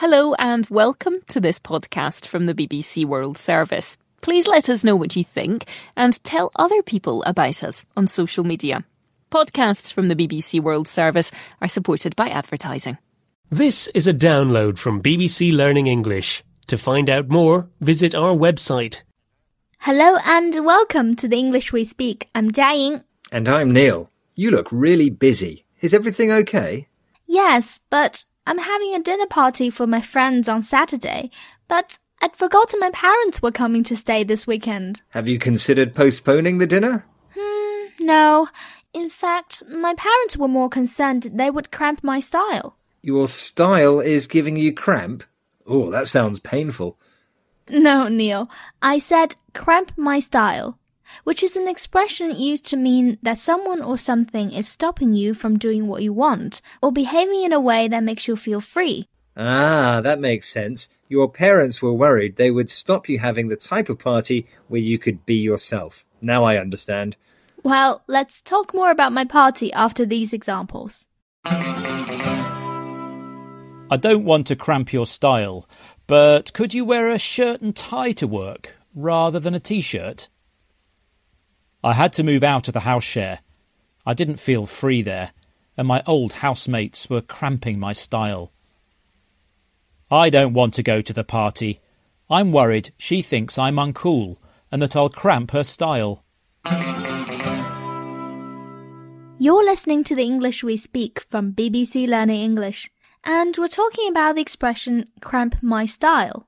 Hello and welcome to this podcast from the BBC World Service. Please let us know what you think and tell other people about us on social media. Podcasts from the BBC World Service are supported by advertising. This is a download from BBC Learning English. To find out more, visit our website. Hello and welcome to the English we speak. I'm Jiaying. And I'm Neil. You look really busy. Is everything okay? Yes, but I'm having a dinner party for my friends on Saturday. But I'd forgotten my parents were coming to stay this weekend. Have you considered postponing the dinner? Hmm, no. In fact, my parents were more concerned they would cramp my style. Your style is giving you cramp? Oh, that sounds painful. No, Neil. I said cramp my style, which is an expression used to mean that someone or something is stopping you from doing what you want or behaving in a way that makes you feel free. Ah, that makes sense. Your parents were worried they would stop you having the type of party where you could be yourself. Now I understand. Well, let's talk more about my party after these examples. I don't want to cramp your style, but could you wear a shirt and tie to work rather than a t shirt? I had to move out of the house share. I didn't feel free there, and my old housemates were cramping my style. I don't want to go to the party. I'm worried she thinks I'm uncool and that I'll cramp her style. You're listening to the English we speak from BBC Learning English and we're talking about the expression cramp my style.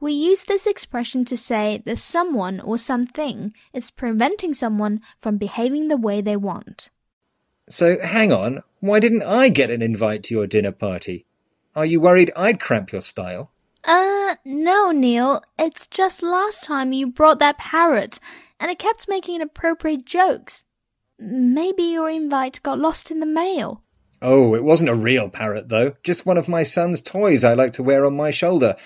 We use this expression to say that someone or something is preventing someone from behaving the way they want. So hang on, why didn't I get an invite to your dinner party? Are you worried I'd cramp your style? Uh, no, Neil. It's just last time you brought that parrot and it kept making inappropriate jokes. Maybe your invite got lost in the mail. Oh, it wasn't a real parrot, though. Just one of my son's toys I like to wear on my shoulder.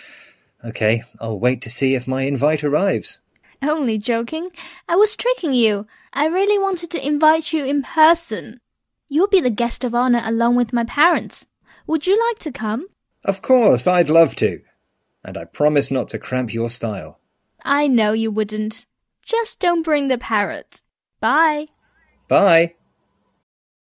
Okay, I'll wait to see if my invite arrives. Only joking. I was tricking you. I really wanted to invite you in person. You'll be the guest of honor along with my parents. Would you like to come? Of course, I'd love to. And I promise not to cramp your style. I know you wouldn't. Just don't bring the parrot. Bye. Bye.